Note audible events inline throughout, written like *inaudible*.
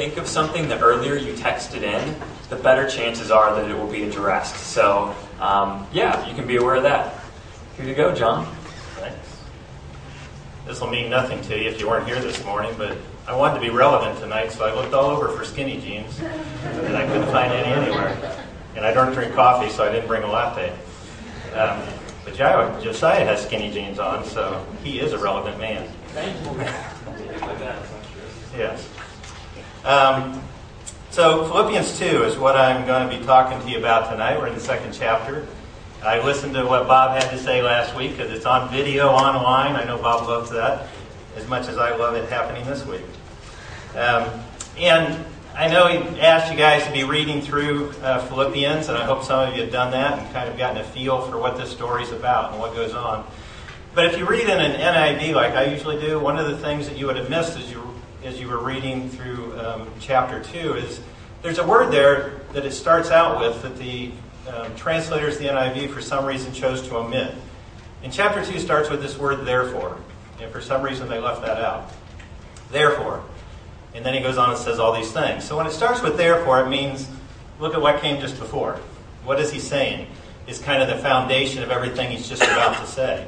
think of something, the earlier you text it in, the better chances are that it will be addressed. So, um, yeah, you can be aware of that. Here you go, John. Thanks. This will mean nothing to you if you weren't here this morning, but I wanted to be relevant tonight, so I looked all over for skinny jeans, and I couldn't find any anywhere. And I don't drink coffee, so I didn't bring a latte. Um, but Josiah has skinny jeans on, so he is a relevant man. Thank you. *laughs* yes. Um, so Philippians 2 is what I'm going to be talking to you about tonight. We're in the second chapter. I listened to what Bob had to say last week because it's on video online. I know Bob loves that as much as I love it happening this week. Um, and I know he asked you guys to be reading through uh, Philippians, and I hope some of you have done that and kind of gotten a feel for what this story's about and what goes on. But if you read in an NIV like I usually do, one of the things that you would have missed is you as you were reading through um, chapter two is there's a word there that it starts out with that the um, translators the NIV for some reason chose to omit. And chapter two starts with this word therefore, and for some reason they left that out. Therefore. And then he goes on and says all these things. So when it starts with therefore, it means look at what came just before. What is he saying? Is kind of the foundation of everything he's just about to say.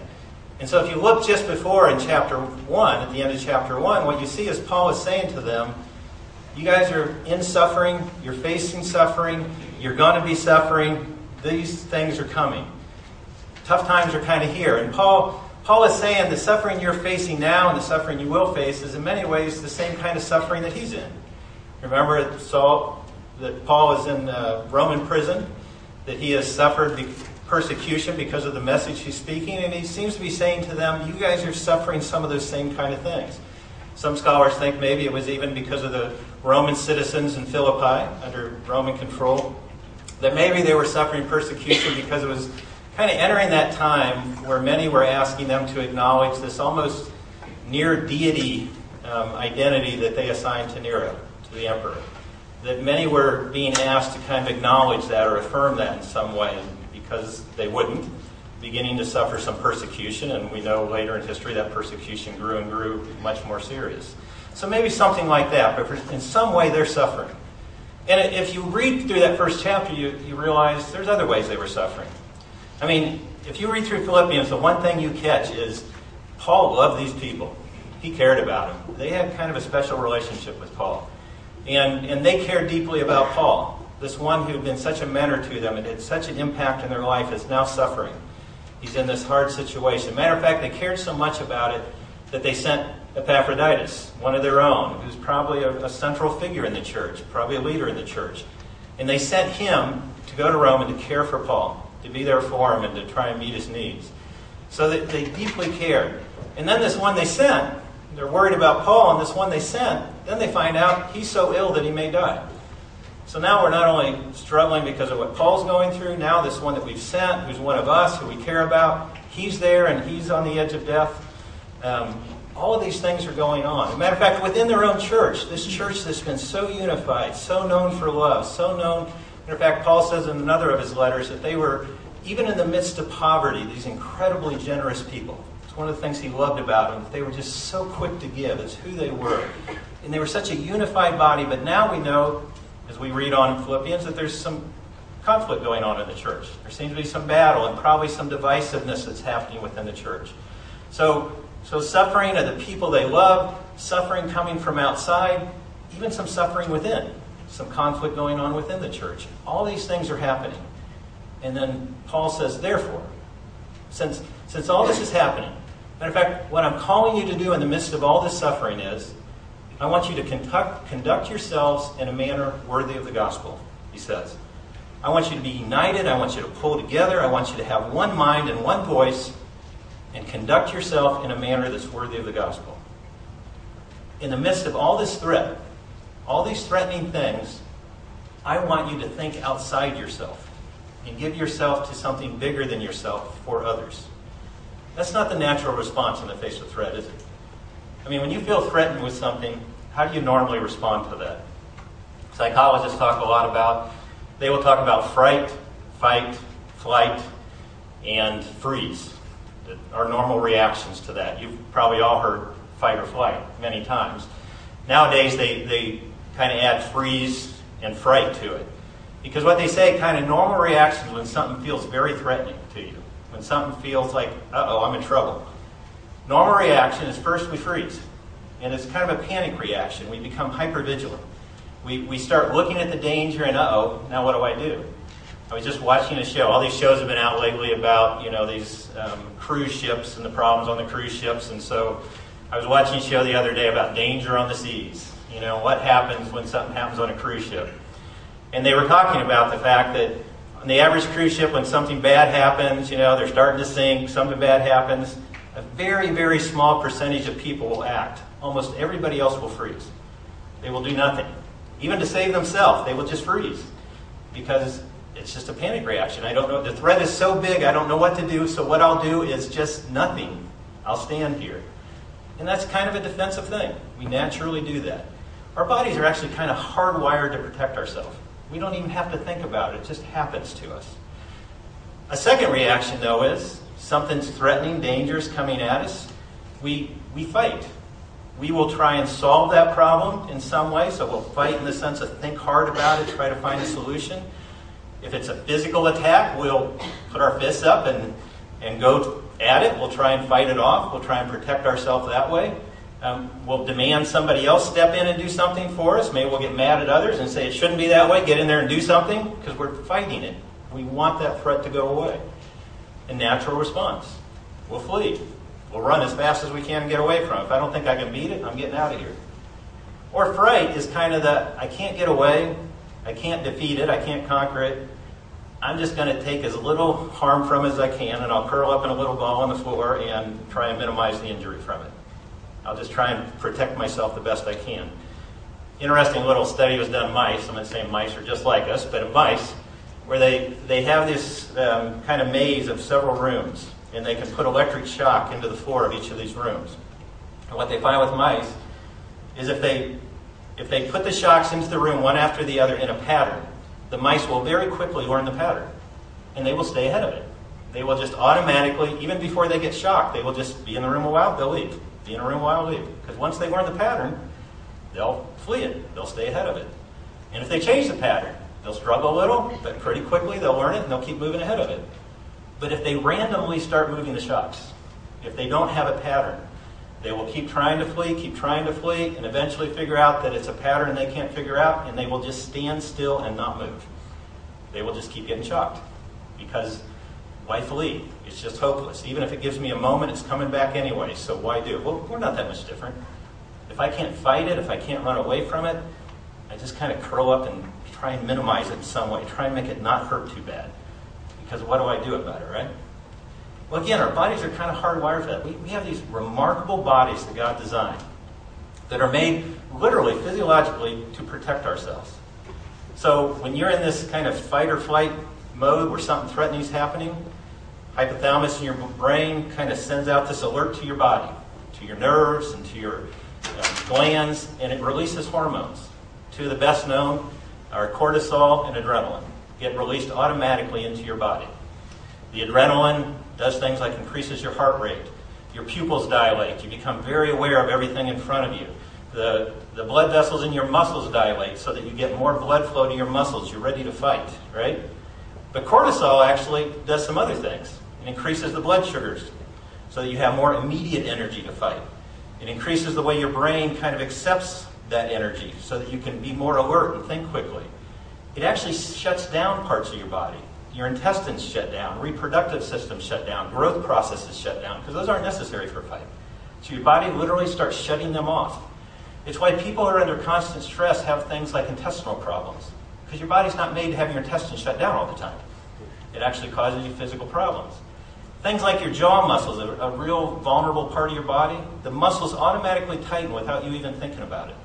And so if you look just before in chapter 1, at the end of chapter 1, what you see is Paul is saying to them, you guys are in suffering, you're facing suffering, you're going to be suffering, these things are coming. Tough times are kind of here. And Paul Paul is saying the suffering you're facing now and the suffering you will face is in many ways the same kind of suffering that he's in. Remember Saul, that Paul is in uh, Roman prison, that he has suffered persecution because of the message he's speaking, and he seems to be saying to them, You guys are suffering some of those same kind of things. Some scholars think maybe it was even because of the Roman citizens in Philippi under Roman control, that maybe they were suffering persecution because it was kind of entering that time where many were asking them to acknowledge this almost near deity um, identity that they assigned to Nero, to the emperor. That many were being asked to kind of acknowledge that or affirm that in some way because they wouldn't, beginning to suffer some persecution, and we know later in history that persecution grew and grew much more serious. So maybe something like that, but in some way they're suffering. And if you read through that first chapter, you, you realize there's other ways they were suffering. I mean, if you read through Philippians, the one thing you catch is Paul loved these people. He cared about them. They had kind of a special relationship with Paul. And, and they cared deeply about Paul. This one who had been such a mentor to them and had such an impact in their life is now suffering. He's in this hard situation. Matter of fact, they cared so much about it that they sent Epaphroditus, one of their own, who's probably a, a central figure in the church, probably a leader in the church. And they sent him to go to Rome and to care for Paul to be there for him and to try and meet his needs. So they, they deeply cared. And then this one they sent, they're worried about Paul, and this one they sent, then they find out he's so ill that he may die. So now we're not only struggling because of what Paul's going through, now this one that we've sent, who's one of us, who we care about, he's there and he's on the edge of death. Um, all of these things are going on. As a matter of fact, within their own church, this church that's been so unified, so known for love, so known in fact, Paul says in another of his letters that they were, even in the midst of poverty, these incredibly generous people. It's one of the things he loved about them. That they were just so quick to give. It's who they were. And they were such a unified body. But now we know, as we read on in Philippians, that there's some conflict going on in the church. There seems to be some battle and probably some divisiveness that's happening within the church. So, so suffering of the people they love, suffering coming from outside, even some suffering within some conflict going on within the church. All these things are happening. And then Paul says, therefore, since, since all this is happening, matter of fact, what I'm calling you to do in the midst of all this suffering is, I want you to conduct, conduct yourselves in a manner worthy of the gospel, he says. I want you to be united. I want you to pull together. I want you to have one mind and one voice and conduct yourself in a manner that's worthy of the gospel. In the midst of all this threat, all these threatening things, I want you to think outside yourself and give yourself to something bigger than yourself for others. That's not the natural response in the face of threat, is it? I mean, when you feel threatened with something, how do you normally respond to that? Psychologists talk a lot about, they will talk about fright, fight, flight, and freeze. Our normal reactions to that. You've probably all heard fight or flight many times. Nowadays, they, they kind of add freeze and fright to it. Because what they say, kind of normal reactions when something feels very threatening to you, when something feels like, uh oh, I'm in trouble. Normal reaction is first we freeze. And it's kind of a panic reaction. We become hypervigilant. We, we start looking at the danger and, uh oh, now what do I do? I was just watching a show. All these shows have been out lately about, you know, these um, cruise ships and the problems on the cruise ships. And so I was watching a show the other day about danger on the seas. You know, what happens when something happens on a cruise ship. And they were talking about the fact that on the average cruise ship, when something bad happens, you know, they're starting to sink, something bad happens, a very, very small percentage of people will act. Almost everybody else will freeze. They will do nothing. Even to save themselves, they will just freeze because it's just a panic reaction. I don't know. The threat is so big, I don't know what to do, so what I'll do is just nothing. I'll stand here. And that's kind of a defensive thing. We naturally do that. Our bodies are actually kind of hardwired to protect ourselves. We don't even have to think about it, it just happens to us. A second reaction, though, is something's threatening, dangerous coming at us. We, we fight. We will try and solve that problem in some way, so we'll fight in the sense of think hard about it, try to find a solution. If it's a physical attack, we'll put our fists up and, and go at it. We'll try and fight it off. We'll try and protect ourselves that way. Um, we'll demand somebody else step in and do something for us. Maybe we'll get mad at others and say it shouldn't be that way. Get in there and do something because we're fighting it. We want that threat to go away. A natural response. We'll flee. We'll run as fast as we can and get away from it. If I don't think I can beat it, I'm getting out of here. Or fright is kind of the I can't get away, I can't defeat it, I can't conquer it. I'm just going to take as little harm from it as I can, and I'll curl up in a little ball on the floor and try and minimize the injury from it. I'll just try and protect myself the best I can. Interesting little study was done on mice. I'm not saying mice are just like us, but in mice, where they, they have this um, kind of maze of several rooms, and they can put electric shock into the floor of each of these rooms. And what they find with mice is if they, if they put the shocks into the room one after the other in a pattern, the mice will very quickly learn the pattern, and they will stay ahead of it. They will just automatically, even before they get shocked, they will just be in the room a while, they'll leave. Be in a room a while, leave. Because once they learn the pattern, they'll flee it. They'll stay ahead of it. And if they change the pattern, they'll struggle a little, but pretty quickly they'll learn it and they'll keep moving ahead of it. But if they randomly start moving the shocks, if they don't have a pattern, they will keep trying to flee, keep trying to flee, and eventually figure out that it's a pattern they can't figure out, and they will just stand still and not move. They will just keep getting shocked because why flee? It's just hopeless. Even if it gives me a moment, it's coming back anyway, so why do? Well, we're not that much different. If I can't fight it, if I can't run away from it, I just kind of curl up and try and minimize it in some way, try and make it not hurt too bad. Because what do I do about it, right? Well, again, our bodies are kind of hardwired for that. We, we have these remarkable bodies that God designed that are made literally, physiologically, to protect ourselves. So when you're in this kind of fight or flight mode where something threatening is happening, hypothalamus in your brain kind of sends out this alert to your body, to your nerves and to your uh, glands, and it releases hormones. Two of the best known are cortisol and adrenaline. Get released automatically into your body. The adrenaline does things like increases your heart rate. Your pupils dilate. You become very aware of everything in front of you. The, the blood vessels in your muscles dilate so that you get more blood flow to your muscles. You're ready to fight, right? But cortisol actually does some other things. It increases the blood sugars so that you have more immediate energy to fight. It increases the way your brain kind of accepts that energy so that you can be more alert and think quickly. It actually shuts down parts of your body. Your intestines shut down, reproductive systems shut down, growth processes shut down, because those aren't necessary for fight. So your body literally starts shutting them off. It's why people who are under constant stress have things like intestinal problems, because your body's not made to have your intestines shut down all the time. It actually causes you physical problems. Things like your jaw muscles, a, a real vulnerable part of your body, the muscles automatically tighten without you even thinking about it.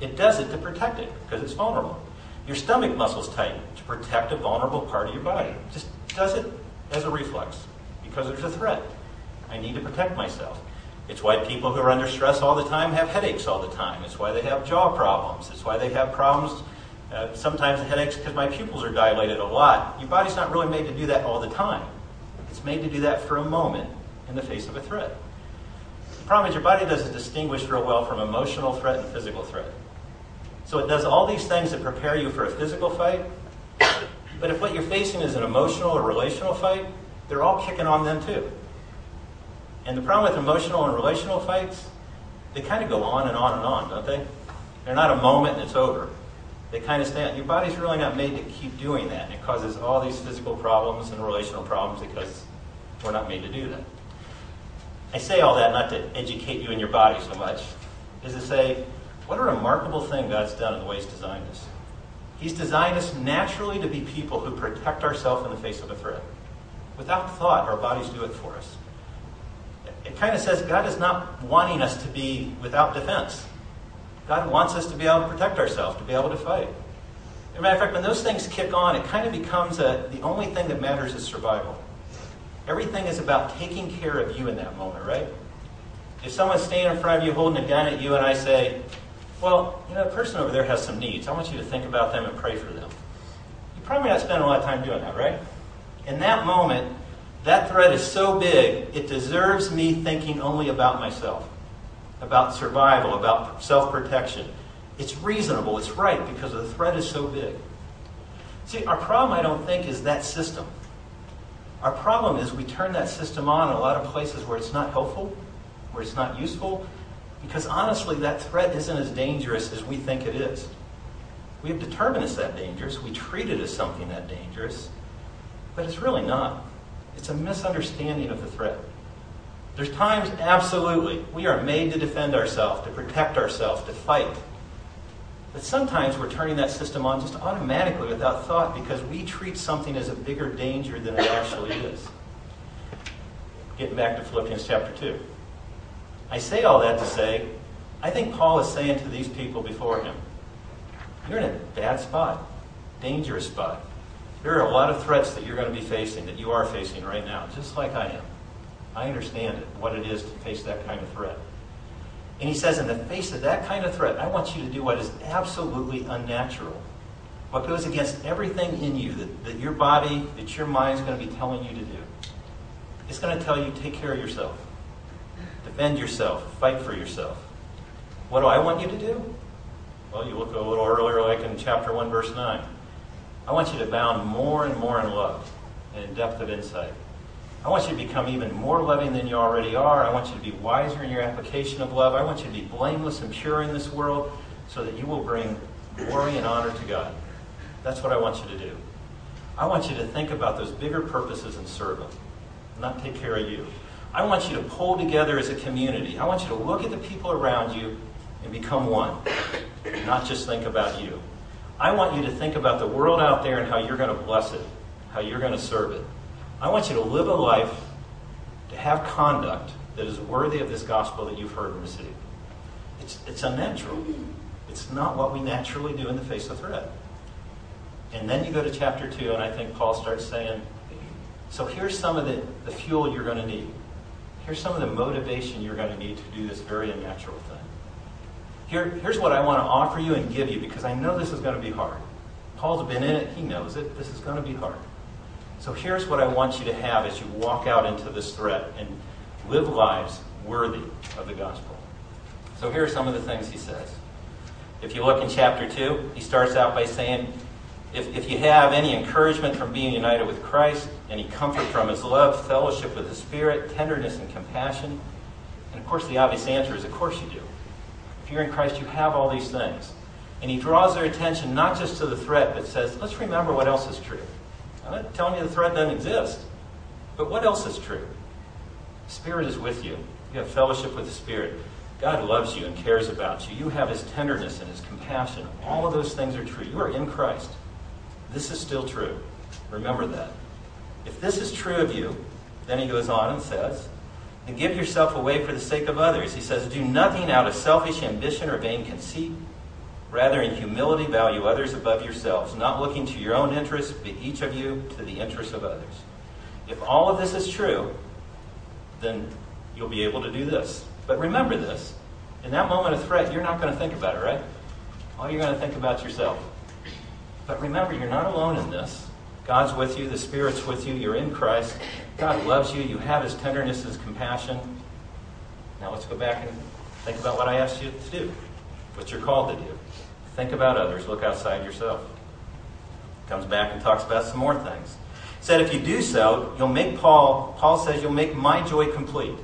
It does it to protect it because it's vulnerable. Your stomach muscles tighten to protect a vulnerable part of your body. It just does it as a reflex because there's a threat. I need to protect myself. It's why people who are under stress all the time have headaches all the time. It's why they have jaw problems. It's why they have problems, uh, sometimes headaches because my pupils are dilated a lot. Your body's not really made to do that all the time. It's made to do that for a moment in the face of a threat. The problem is your body doesn't distinguish real well from emotional threat and physical threat. So it does all these things that prepare you for a physical fight. But if what you're facing is an emotional or relational fight, they're all kicking on them too. And the problem with emotional and relational fights, they kind of go on and on and on, don't they? They're not a moment and it's over. They kind of stay. Your body's really not made to keep doing that. It causes all these physical problems and relational problems because we're not made to do that. I say all that not to educate you in your body so much, is to say, what a remarkable thing God's done in the way He's designed us. He's designed us naturally to be people who protect ourselves in the face of a threat. Without thought, our bodies do it for us. It kind of says God is not wanting us to be without defense. God wants us to be able to protect ourselves, to be able to fight. As a matter of fact, when those things kick on, it kind of becomes a, the only thing that matters is survival. Everything is about taking care of you in that moment, right? If someone's standing in front of you holding a gun at you and I say, well, you know, the person over there has some needs. I want you to think about them and pray for them. You probably not spend a lot of time doing that, right? In that moment, that threat is so big, it deserves me thinking only about myself, about survival, about self protection. It's reasonable, it's right, because the threat is so big. See, our problem, I don't think, is that system. Our problem is we turn that system on in a lot of places where it's not helpful, where it's not useful, because honestly, that threat isn't as dangerous as we think it is. We have determined it's that dangerous. We treat it as something that dangerous, but it's really not. It's a misunderstanding of the threat. There's times, absolutely, we are made to defend ourselves, to protect ourselves, to fight. But sometimes we're turning that system on just automatically without thought because we treat something as a bigger danger than it actually is. Getting back to Philippians chapter 2. I say all that to say, I think Paul is saying to these people before him, you're in a bad spot, dangerous spot. There are a lot of threats that you're going to be facing, that you are facing right now, just like I am. I understand it, what it is to face that kind of threat. And he says, in the face of that kind of threat, I want you to do what is absolutely unnatural. What goes against everything in you that, that your body, that your mind is going to be telling you to do. It's going to tell you, take care of yourself. Defend yourself. Fight for yourself. What do I want you to do? Well, you look a little earlier, like in chapter 1, verse 9. I want you to abound more and more in love and in depth of insight. I want you to become even more loving than you already are. I want you to be wiser in your application of love. I want you to be blameless and pure in this world so that you will bring glory and honor to God. That's what I want you to do. I want you to think about those bigger purposes and serve them, not take care of you. I want you to pull together as a community. I want you to look at the people around you and become one, not just think about you. I want you to think about the world out there and how you're going to bless it, how you're going to serve it. I want you to live a life, to have conduct that is worthy of this gospel that you've heard and received. It's, it's unnatural. It's not what we naturally do in the face of threat. And then you go to chapter 2, and I think Paul starts saying, so here's some of the, the fuel you're going to need. Here's some of the motivation you're going to need to do this very unnatural thing. Here, here's what I want to offer you and give you because I know this is going to be hard. Paul's been in it, he knows it. This is going to be hard. So here's what I want you to have as you walk out into this threat and live lives worthy of the gospel. So here are some of the things he says. If you look in chapter 2, he starts out by saying, if, if you have any encouragement from being united with Christ, any comfort from his love, fellowship with the Spirit, tenderness and compassion, and of course the obvious answer is, of course you do. If you're in Christ, you have all these things. And he draws their attention not just to the threat, but says, let's remember what else is true. I'm not telling you the threat doesn't exist, but what else is true? The Spirit is with you. You have fellowship with the Spirit. God loves you and cares about you. You have his tenderness and his compassion. All of those things are true. You are in Christ. This is still true. Remember that. If this is true of you, then he goes on and says, then give yourself away for the sake of others. He says, do nothing out of selfish ambition or vain conceit. Rather, in humility, value others above yourselves, not looking to your own interests, but each of you to the interests of others. If all of this is true, then you'll be able to do this. But remember this in that moment of threat, you're not going to think about it, right? All you're going to think about yourself. But remember, you're not alone in this. God's with you, the Spirit's with you, you're in Christ. God loves you, you have His tenderness, His compassion. Now let's go back and think about what I asked you to do, what you're called to do. think about others, look outside yourself. Comes back and talks about some more things. Said if you do so, you'll make Paul, Paul says, you'll make my joy complete.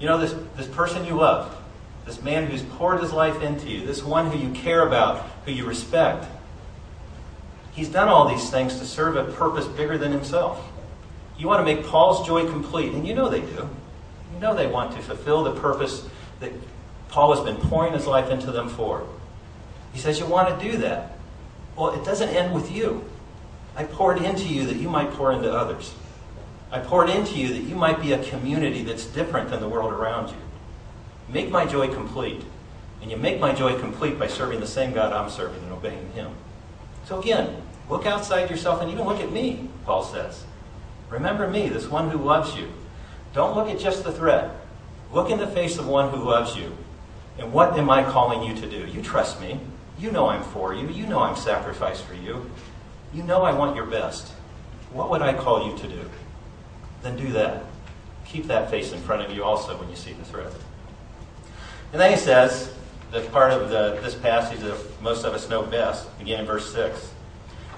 You know, this, this person you love, this man who's poured his life into you, this one who you care about, who you respect, he's done all these things to serve a purpose bigger than himself. You want to make Paul's joy complete, and you know they do. You know they want to fulfill the purpose that Paul has been pouring his life into them for. He says, You want to do that. Well, it doesn't end with you. I poured into you that you might pour into others. I poured into you that you might be a community that's different than the world around you. Make my joy complete. And you make my joy complete by serving the same God I'm serving and obeying Him. So again, look outside yourself and even look at me, Paul says. Remember me, this one who loves you. Don't look at just the threat. Look in the face of one who loves you. And what am I calling you to do? You trust me. You know I'm for you. You know I'm sacrificed for you. You know I want your best. What would I call you to do? Then do that. Keep that face in front of you also when you see the threat. And then he says, the part of the, this passage that most of us know best, beginning in verse 6.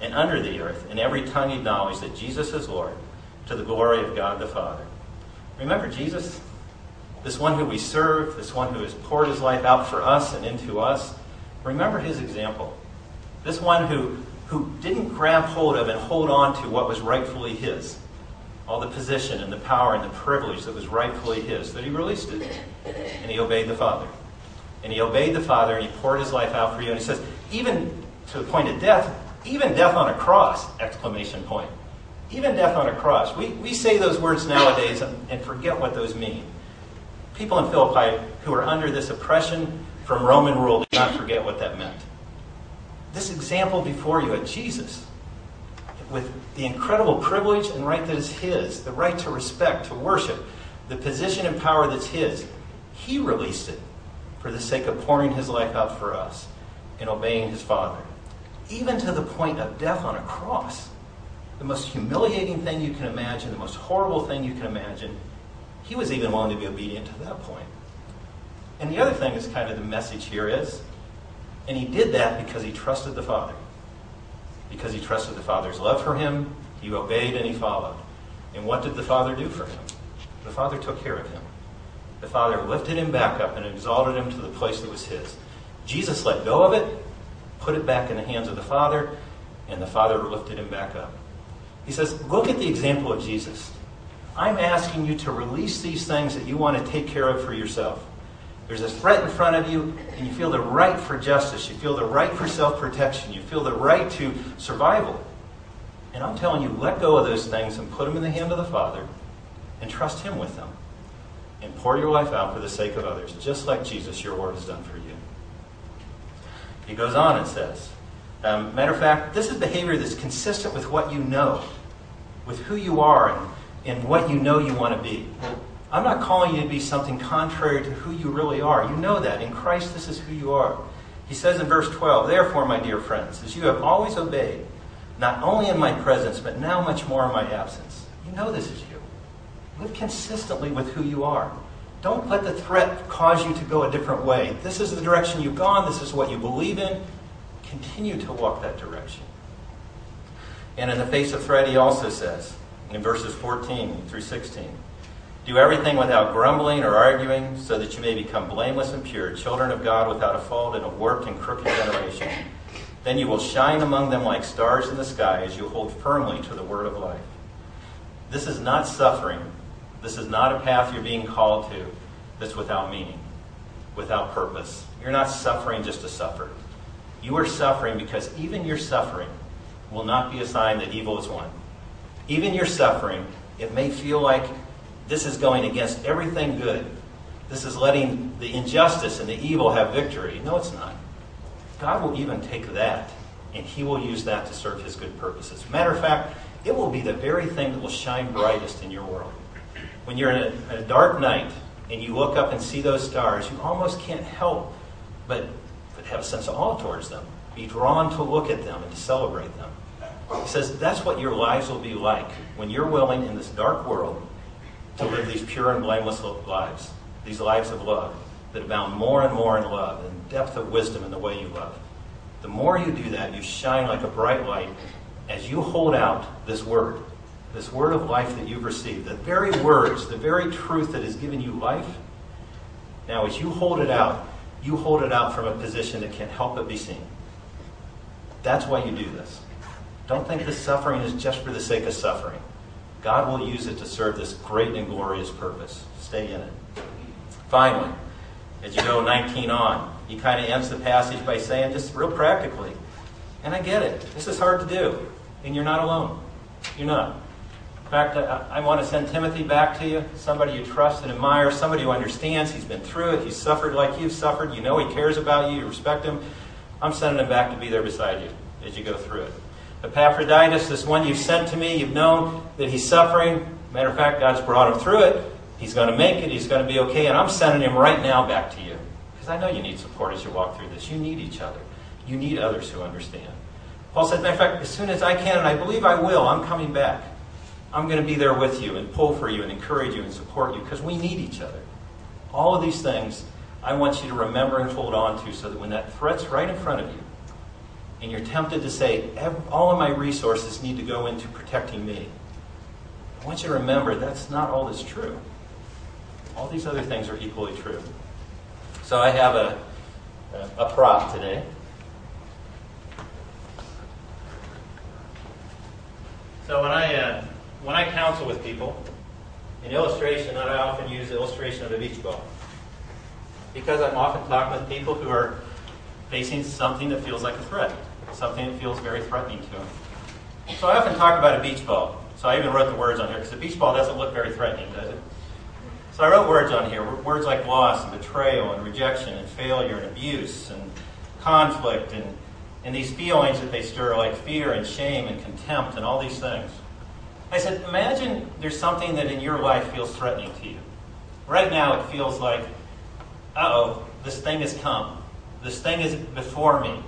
and under the earth, and every tongue acknowledge that Jesus is Lord, to the glory of God the Father. Remember Jesus? This one who we serve, this one who has poured his life out for us and into us. Remember his example. This one who, who didn't grab hold of and hold on to what was rightfully his. All the position and the power and the privilege that was rightfully his, that he released it. And he obeyed the Father. And he obeyed the Father and he poured his life out for you. And he says, even to the point of death, even death on a cross, exclamation point. Even death on a cross. We, we say those words nowadays and, and forget what those mean. People in Philippi who are under this oppression from Roman rule did not forget what that meant. This example before you at Jesus, with the incredible privilege and right that is his, the right to respect, to worship, the position and power that's his, he released it for the sake of pouring his life out for us and obeying his Father. Even to the point of death on a cross. The most humiliating thing you can imagine, the most horrible thing you can imagine. He was even willing to be obedient to that point. And the other thing is kind of the message here is, and he did that because he trusted the Father. Because he trusted the Father's love for him, he obeyed and he followed. And what did the Father do for him? The Father took care of him. The Father lifted him back up and exalted him to the place that was his. Jesus let go of it, put it back in the hands of the Father, and the Father lifted him back up. He says, Look at the example of Jesus. I'm asking you to release these things that you want to take care of for yourself. There's a threat in front of you, and you feel the right for justice. You feel the right for self protection. You feel the right to survival. And I'm telling you, let go of those things and put them in the hand of the Father and trust Him with them and pour your life out for the sake of others, just like Jesus, your Lord, has done for you. He goes on and says, um, matter of fact, this is behavior that's consistent with what you know, with who you are and, and what you know you want to be. I'm not calling you to be something contrary to who you really are. You know that. In Christ, this is who you are. He says in verse 12, Therefore, my dear friends, as you have always obeyed, not only in my presence, but now much more in my absence, you know this is you. Live consistently with who you are. Don't let the threat cause you to go a different way. This is the direction you've gone. This is what you believe in. Continue to walk that direction. And in the face of threat, he also says, in verses 14 through 16, do everything without grumbling or arguing, so that you may become blameless and pure, children of God without a fault in a warped and crooked generation. Then you will shine among them like stars in the sky as you hold firmly to the word of life. This is not suffering this is not a path you're being called to that's without meaning, without purpose. You're not suffering just to suffer. You are suffering because even your suffering will not be a sign that evil is won. Even your suffering, it may feel like this is going against everything good. This is letting the injustice and the evil have victory. No, it's not. God will even take that and He will use that to serve His good purposes. Matter of fact, it will be the very thing that will shine brightest in your world. When you're in a, a dark night and you look up and see those stars, you almost can't help but, but have a sense of awe towards them, be drawn to look at them and to celebrate them. He says that's what your lives will be like when you're willing in this dark world to live these pure and blameless lives, these lives of love that abound more and more in love and depth of wisdom in the way you love. The more you do that, you shine like a bright light as you hold out this word, this word of life that you've received, the very words, the very truth that has given you life. Now, as you hold it out, you hold it out from a position that can't help but be seen. That's why you do this. Don't think this suffering is just for the sake of suffering. God will use it to serve this great and glorious purpose. Stay in it. Finally, as you go 19 on, he kind of ends the passage by saying, just real practically, and I get it. This is hard to do, and you're not alone. You're not. In fact, I, I want to send Timothy back to you, somebody you trust and admire, somebody who understands. He's been through it. He's suffered like you've suffered. You know he cares about you. You respect him. I'm sending him back to be there beside you as you go through it. Epaphroditus, this one you've sent to me, you've known that he's suffering. Matter of fact, God's brought him through it. He's going to make it. He's going to be okay. And I'm sending him right now back to you. Because I know you need support as you walk through this. You need each other. You need others who understand. Paul said, matter of fact, as soon as I can, and I believe I will, I'm coming back. I'm going to be there with you and pull for you and encourage you and support you because we need each other. All of these things I want you to remember and hold on to so that when that threat's right in front of you, and you're tempted to say, all of my resources need to go into protecting me. I want you to remember that's not all that's true. All these other things are equally true. So I have a, a prop today. So when I, uh, when I counsel with people, an illustration, that I often use the illustration of a beach ball. Because I'm often talking with people who are facing something that feels like a threat something that feels very threatening to them. So I often talk about a beach ball. So I even wrote the words on here because a beach ball doesn't look very threatening, does it? So I wrote words on here, words like loss and betrayal and rejection and failure and abuse and conflict and, and these feelings that they stir like fear and shame and contempt and all these things. I said, imagine there's something that in your life feels threatening to you. Right now it feels like, uh-oh, this thing has come. This thing is before me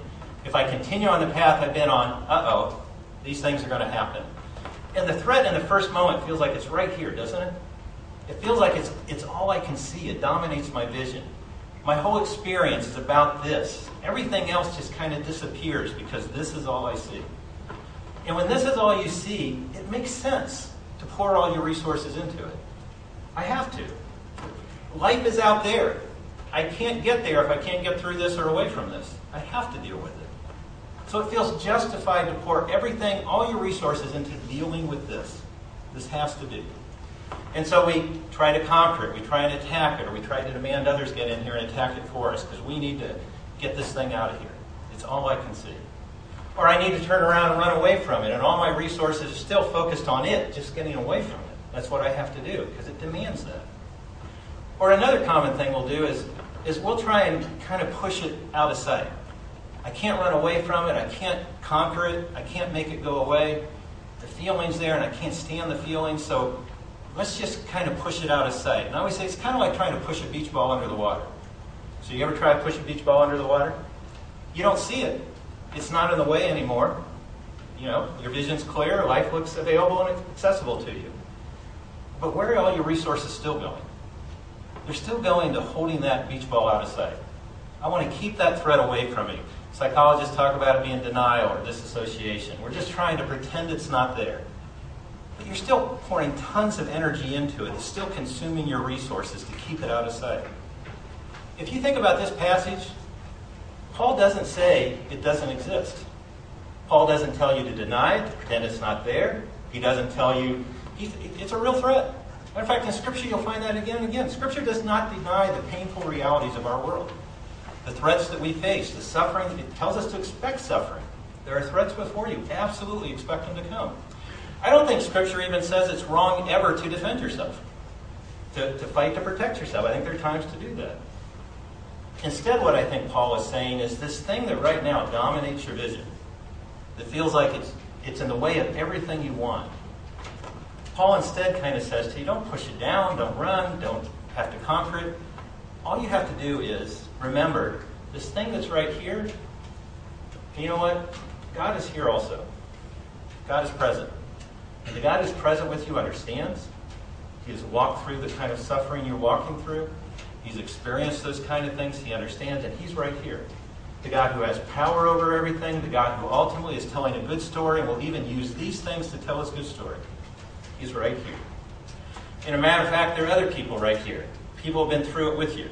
if I continue on the path I've been on, uh oh, these things are going to happen. And the threat in the first moment feels like it's right here, doesn't it? It feels like it's, it's all I can see. It dominates my vision. My whole experience is about this. Everything else just kind of disappears because this is all I see. And when this is all you see, it makes sense to pour all your resources into it. I have to. Life is out there. I can't get there if I can't get through this or away from this. I have to deal with it. So it feels justified to pour everything, all your resources into dealing with this. This has to be. And so we try to conquer it, we try and attack it, or we try to demand others get in here and attack it for us because we need to get this thing out of here. It's all I can see. Or I need to turn around and run away from it, and all my resources are still focused on it, just getting away from it. That's what I have to do because it demands that. Or another common thing we'll do is, is we'll try and kind of push it out of sight. I can't run away from it. I can't conquer it. I can't make it go away. The feeling's there, and I can't stand the feeling. So let's just kind of push it out of sight. And I always say it's kind of like trying to push a beach ball under the water. So you ever try to push a beach ball under the water? You don't see it. It's not in the way anymore. You know, your vision's clear, life looks available and accessible to you. But where are all your resources still going? They're still going to holding that beach ball out of sight. I want to keep that threat away from me. Psychologists talk about it being denial or disassociation. We're just trying to pretend it's not there. But you're still pouring tons of energy into it. It's still consuming your resources to keep it out of sight. If you think about this passage, Paul doesn't say it doesn't exist. Paul doesn't tell you to deny it, to pretend it's not there. He doesn't tell you it's a real threat. Matter of fact, in Scripture, you'll find that again and again. Scripture does not deny the painful realities of our world the threats that we face, the suffering, it tells us to expect suffering. There are threats before you. Absolutely expect them to come. I don't think Scripture even says it's wrong ever to defend yourself, to, to fight to protect yourself. I think there are times to do that. Instead, what I think Paul is saying is this thing that right now dominates your vision, that feels like it's, it's in the way of everything you want. Paul instead kind of says to you, don't push it down, don't run, don't have to conquer it. All you have to do is remember this thing that's right here. You know what? God is here also. God is present. And the God who's present with you understands. He has walked through the kind of suffering you're walking through. He's experienced those kind of things. He understands, and He's right here. The God who has power over everything, the God who ultimately is telling a good story and will even use these things to tell His good story. He's right here. And a matter of fact, there are other people right here. People have been through it with you.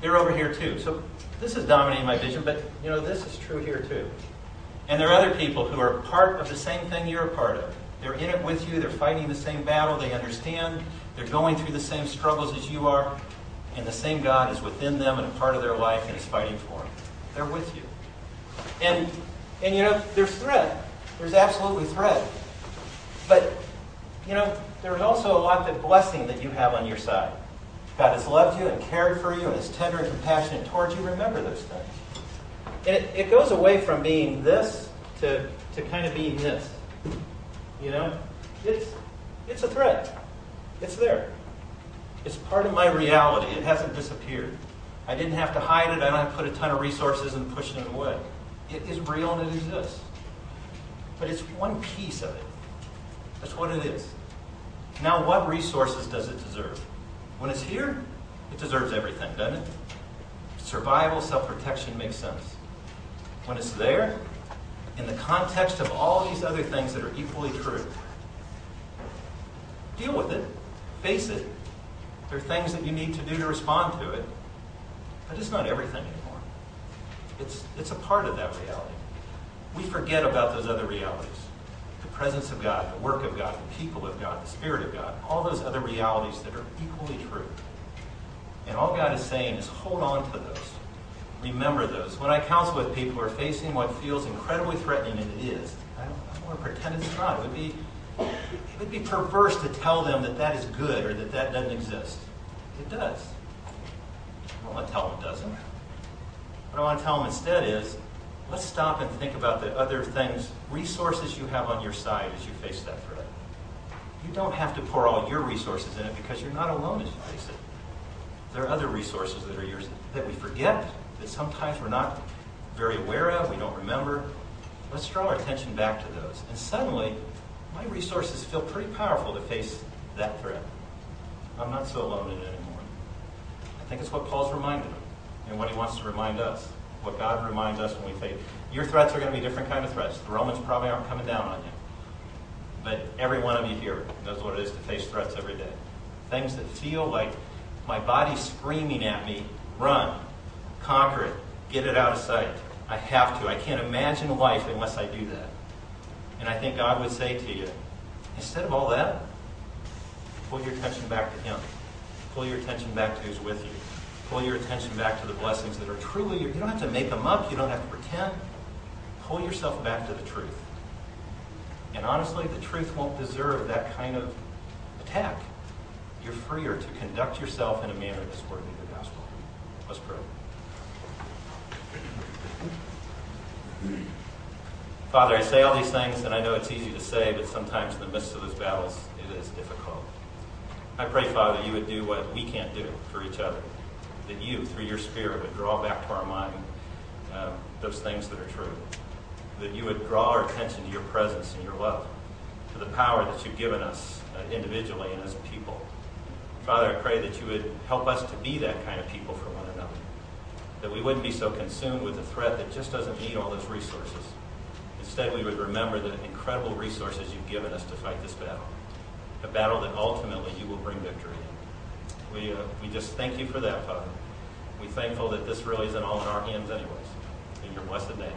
They're over here too. So this is dominating my vision, but you know, this is true here too. And there are other people who are part of the same thing you're a part of. They're in it with you, they're fighting the same battle, they understand, they're going through the same struggles as you are, and the same God is within them and a part of their life and is fighting for them. They're with you. And and you know, there's threat. There's absolutely threat. But you know, there's also a lot of blessing that you have on your side. God has loved you and cared for you and is tender and compassionate towards you. Remember those things. And it, it goes away from being this to, to kind of being this. You know? It's, it's a threat. It's there. It's part of my reality. It hasn't disappeared. I didn't have to hide it. I don't have to put a ton of resources and push it away. It is real and it exists. But it's one piece of it. That's what it is. Now, what resources does it deserve? When it's here, it deserves everything, doesn't it? Survival, self protection makes sense. When it's there, in the context of all these other things that are equally true, deal with it, face it. There are things that you need to do to respond to it, but it's not everything anymore. It's, it's a part of that reality. We forget about those other realities the presence of God, the work of God, the people of God, the Spirit of God, all those other realities that are equally true. And all God is saying is hold on to those. Remember those. When I counsel with people who are facing what feels incredibly threatening, and it is, I don't, I don't want to pretend it's not. It would be it would be perverse to tell them that that is good or that that doesn't exist. It does. I don't want to tell them it doesn't. What I want to tell them instead is let's stop and think about the other things, resources you have on your side as you face that threat. You don't have to pour all your resources in it because you're not alone as you face it. There are other resources that are yours that we forget, that sometimes we're not very aware of, we don't remember. Let's draw our attention back to those. And suddenly, my resources feel pretty powerful to face that threat. I'm not so alone in it anymore. I think it's what Paul's reminded them and what he wants to remind us what God reminds us when we face. Your threats are going to be different kind of threats. The Romans probably aren't coming down on you. But every one of you here knows what it is to face threats every day. Things that feel like my body's screaming at me, run, conquer it, get it out of sight. I have to. I can't imagine life unless I do that. And I think God would say to you, instead of all that, pull your attention back to Him. Pull your attention back to who's with you pull your attention back to the blessings that are truly, your. you don't have to make them up, you don't have to pretend. Pull yourself back to the truth. And honestly, the truth won't deserve that kind of attack. You're freer to conduct yourself in a manner that's worthy of the gospel. Let's pray. Father, I say all these things, and I know it's easy to say, but sometimes in the midst of those battles, it is difficult. I pray, Father, you would do what we can't do for each other that you, through your Spirit, would draw back to our mind um, those things that are true. That you would draw our attention to your presence and your love, to the power that you've given us uh, individually and as a people. Father, I pray that you would help us to be that kind of people for one another. That we wouldn't be so consumed with a threat that just doesn't need all those resources. Instead, we would remember the incredible resources you've given us to fight this battle. A battle that ultimately you will bring victory in. We, uh, we just thank you for that, Father we're thankful that this really isn't all in our hands anyways. In your blessed name,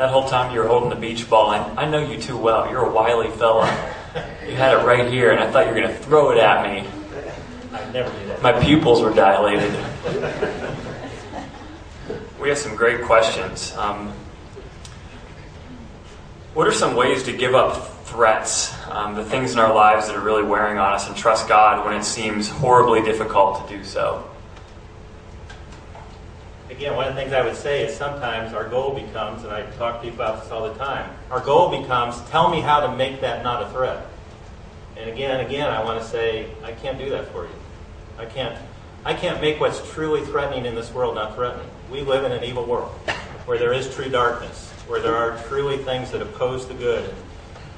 That whole time you were holding the beach ball, I, I know you too well. You're a wily fella. You had it right here, and I thought you were going to throw it at me. I never do that. My pupils were dilated. We have some great questions. Um, what are some ways to give up threats, um, the things in our lives that are really wearing on us, and trust God when it seems horribly difficult to do so. Again, one of the things I would say is sometimes our goal becomes, and I talk to people about this all the time, our goal becomes tell me how to make that not a threat. And again and again, I want to say, I can't do that for you. I can't, I can't make what's truly threatening in this world not threatening. We live in an evil world where there is true darkness, where there are truly things that oppose the good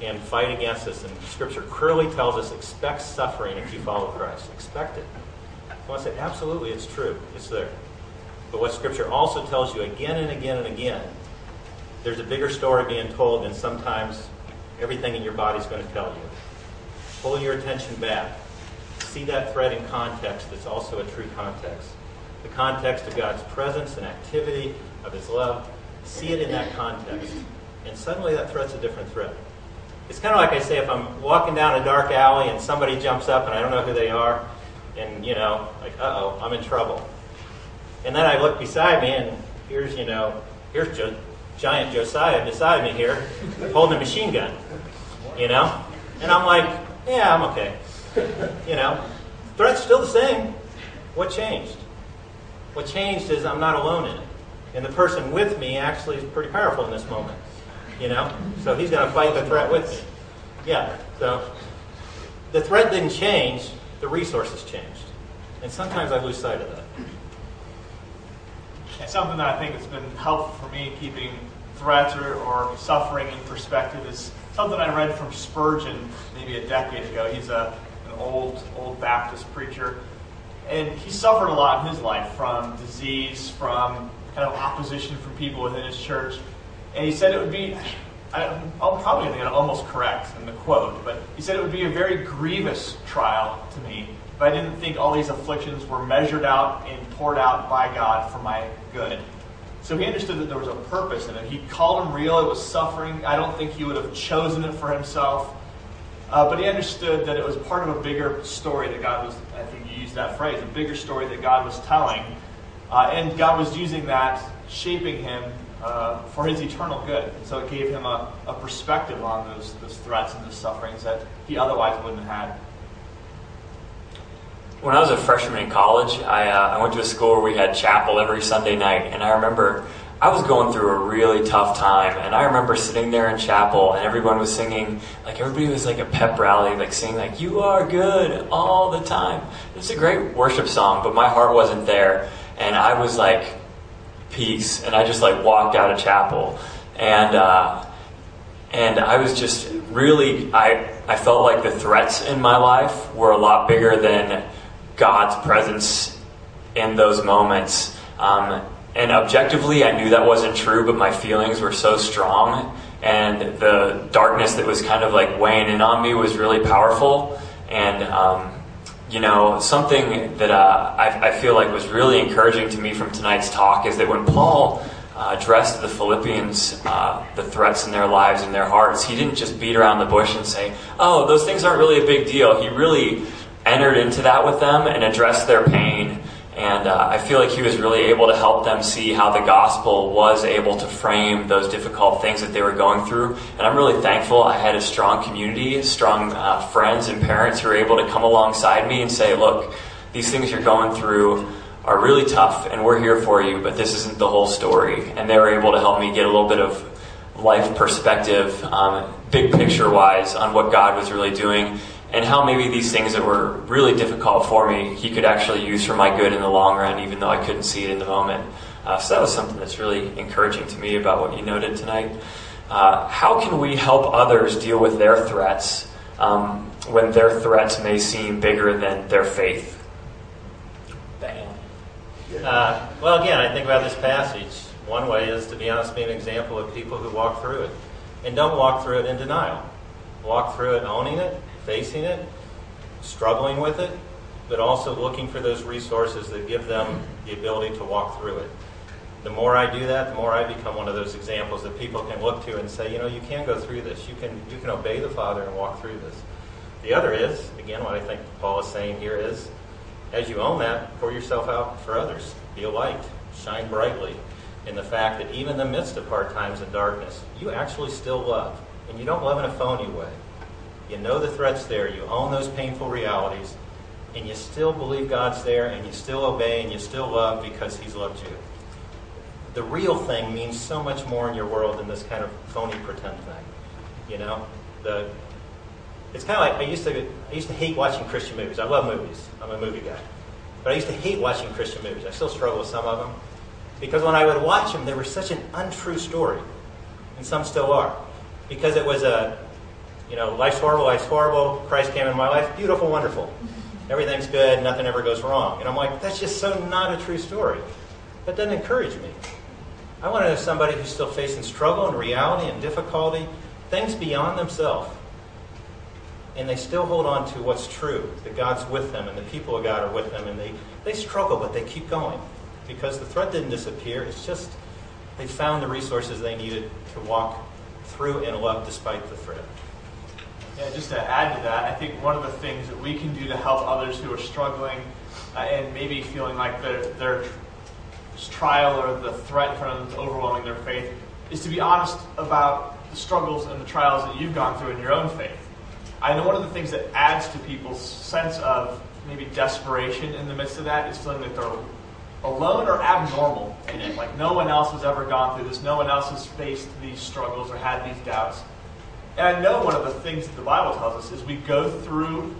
and fight against us. And Scripture clearly tells us expect suffering if you follow Christ. Expect it. I want to say, absolutely, it's true. It's there. But what Scripture also tells you again and again and again, there's a bigger story being told than sometimes everything in your body is going to tell you. Pull your attention back. See that thread in context that's also a true context. The context of God's presence and activity, of His love. See it in that context. And suddenly that threat's a different threat. It's kind of like I say if I'm walking down a dark alley and somebody jumps up and I don't know who they are, and, you know, like, uh oh, I'm in trouble. And then I look beside me and here's, you know, here's jo- giant Josiah beside me here holding a machine gun, you know? And I'm like, yeah, I'm okay. You know, threat's still the same. What changed? What changed is I'm not alone in it. And the person with me actually is pretty powerful in this moment. You know? So he's going to fight the threat with me. Yeah. So the threat didn't change, the resources changed. And sometimes I lose sight of that. And something that I think has been helpful for me in keeping threats or, or suffering in perspective is something I read from Spurgeon maybe a decade ago. He's a, an old, old Baptist preacher. And he suffered a lot in his life from disease, from kind of opposition from people within his church. And he said it would be, I, am probably going to almost correct in the quote, but he said it would be a very grievous trial to me if I didn't think all these afflictions were measured out and poured out by God for my good. So he understood that there was a purpose in it. He called them real. It was suffering. I don't think he would have chosen it for himself. Uh, but he understood that it was part of a bigger story that God was, I think you used that phrase, a bigger story that God was telling. Uh, and God was using that, shaping him uh, for his eternal good. And so it gave him a, a perspective on those, those threats and those sufferings that he otherwise wouldn't have had. When I was a freshman in college, I, uh, I went to a school where we had chapel every Sunday night, and I remember I was going through a really tough time, and I remember sitting there in chapel, and everyone was singing, like everybody was like a pep rally, like singing like "You are good" all the time. It's a great worship song, but my heart wasn't there, and I was like, "Peace," and I just like walked out of chapel, and uh, and I was just really I I felt like the threats in my life were a lot bigger than God's presence in those moments. Um, and objectively, I knew that wasn't true, but my feelings were so strong, and the darkness that was kind of like weighing in on me was really powerful. And, um, you know, something that uh, I, I, feel like was really encouraging to me from tonight's talk is that when Paul uh, addressed the Philippians, uh, the threats in their lives and their hearts, he didn't just beat around the bush and say, oh, those things aren't really a big deal. He really entered into that with them and addressed their pain. And uh, I feel like he was really able to help them see how the gospel was able to frame those difficult things that they were going through. And I'm really thankful I had a strong community, strong uh, friends and parents who were able to come alongside me and say, look, these things you're going through are really tough and we're here for you, but this isn't the whole story. And they were able to help me get a little bit of life perspective, um, big picture wise, on what God was really doing and how maybe these things that were really difficult for me, he could actually use for my good in the long run, even though I couldn't see it in the moment. Uh, so that was something that's really encouraging to me about what you noted tonight. Uh, how can we help others deal with their threats um, when their threats may seem bigger than their faith? Uh, well, again, I think about this passage. One way is to be honest, be an example of people who walk through it. And don't walk through it in denial. Walk through it owning it, facing it, struggling with it, but also looking for those resources that give them the ability to walk through it. The more I do that, the more I become one of those examples that people can look to and say, you know, you can go through this. You can you can obey the Father and walk through this. The other is, again, what I think Paul is saying here is, as you own that, pour yourself out for others. Be a light. Shine brightly in the fact that even in the midst of hard times and darkness, you actually still love. And you don't love in a phony way. You know the threat's there, you own those painful realities, and you still believe God's there, and you still obey, and you still love because He's loved you. The real thing means so much more in your world than this kind of phony pretend thing. You know, the it's kind of like I used to I used to hate watching Christian movies. I love movies. I'm a movie guy, but I used to hate watching Christian movies. I still struggle with some of them because when I would watch them, they were such an untrue story, and some still are, because it was a you know, life's horrible, life's horrible. Christ came in my life, beautiful, wonderful. Everything's good, nothing ever goes wrong. And I'm like, that's just so not a true story. That doesn't encourage me. I want to know somebody who's still facing struggle and reality and difficulty, things beyond themselves. And they still hold on to what's true, that God's with them and the people of God are with them. And they, they struggle, but they keep going. Because the threat didn't disappear. It's just they found the resources they needed to walk through and love despite the threat. Yeah, just to add to that, I think one of the things that we can do to help others who are struggling uh, and maybe feeling like their, their trial or the threat in front of them is overwhelming their faith is to be honest about the struggles and the trials that you've gone through in your own faith. I know one of the things that adds to people's sense of maybe desperation in the midst of that is feeling that they're alone or abnormal in it. Like no one else has ever gone through this, no one else has faced these struggles or had these doubts. And I know one of the things that the Bible tells us is we go through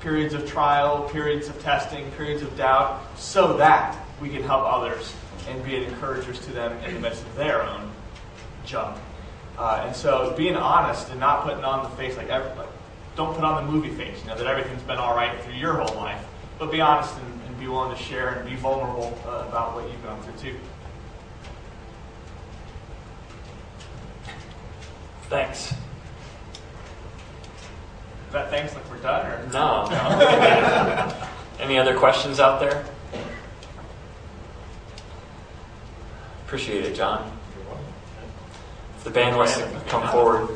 periods of trial, periods of testing, periods of doubt, so that we can help others and be an encouragers to them in the midst of their own junk. Uh, and so being honest and not putting on the face like, don't put on the movie face, you know, that everything's been all right through your whole life, but be honest and, and be willing to share and be vulnerable uh, about what you've gone through too. Thanks that thanks like we're done or no? *laughs* no. *laughs* Any other questions out there? Appreciate it, John. If the band wants to come forward.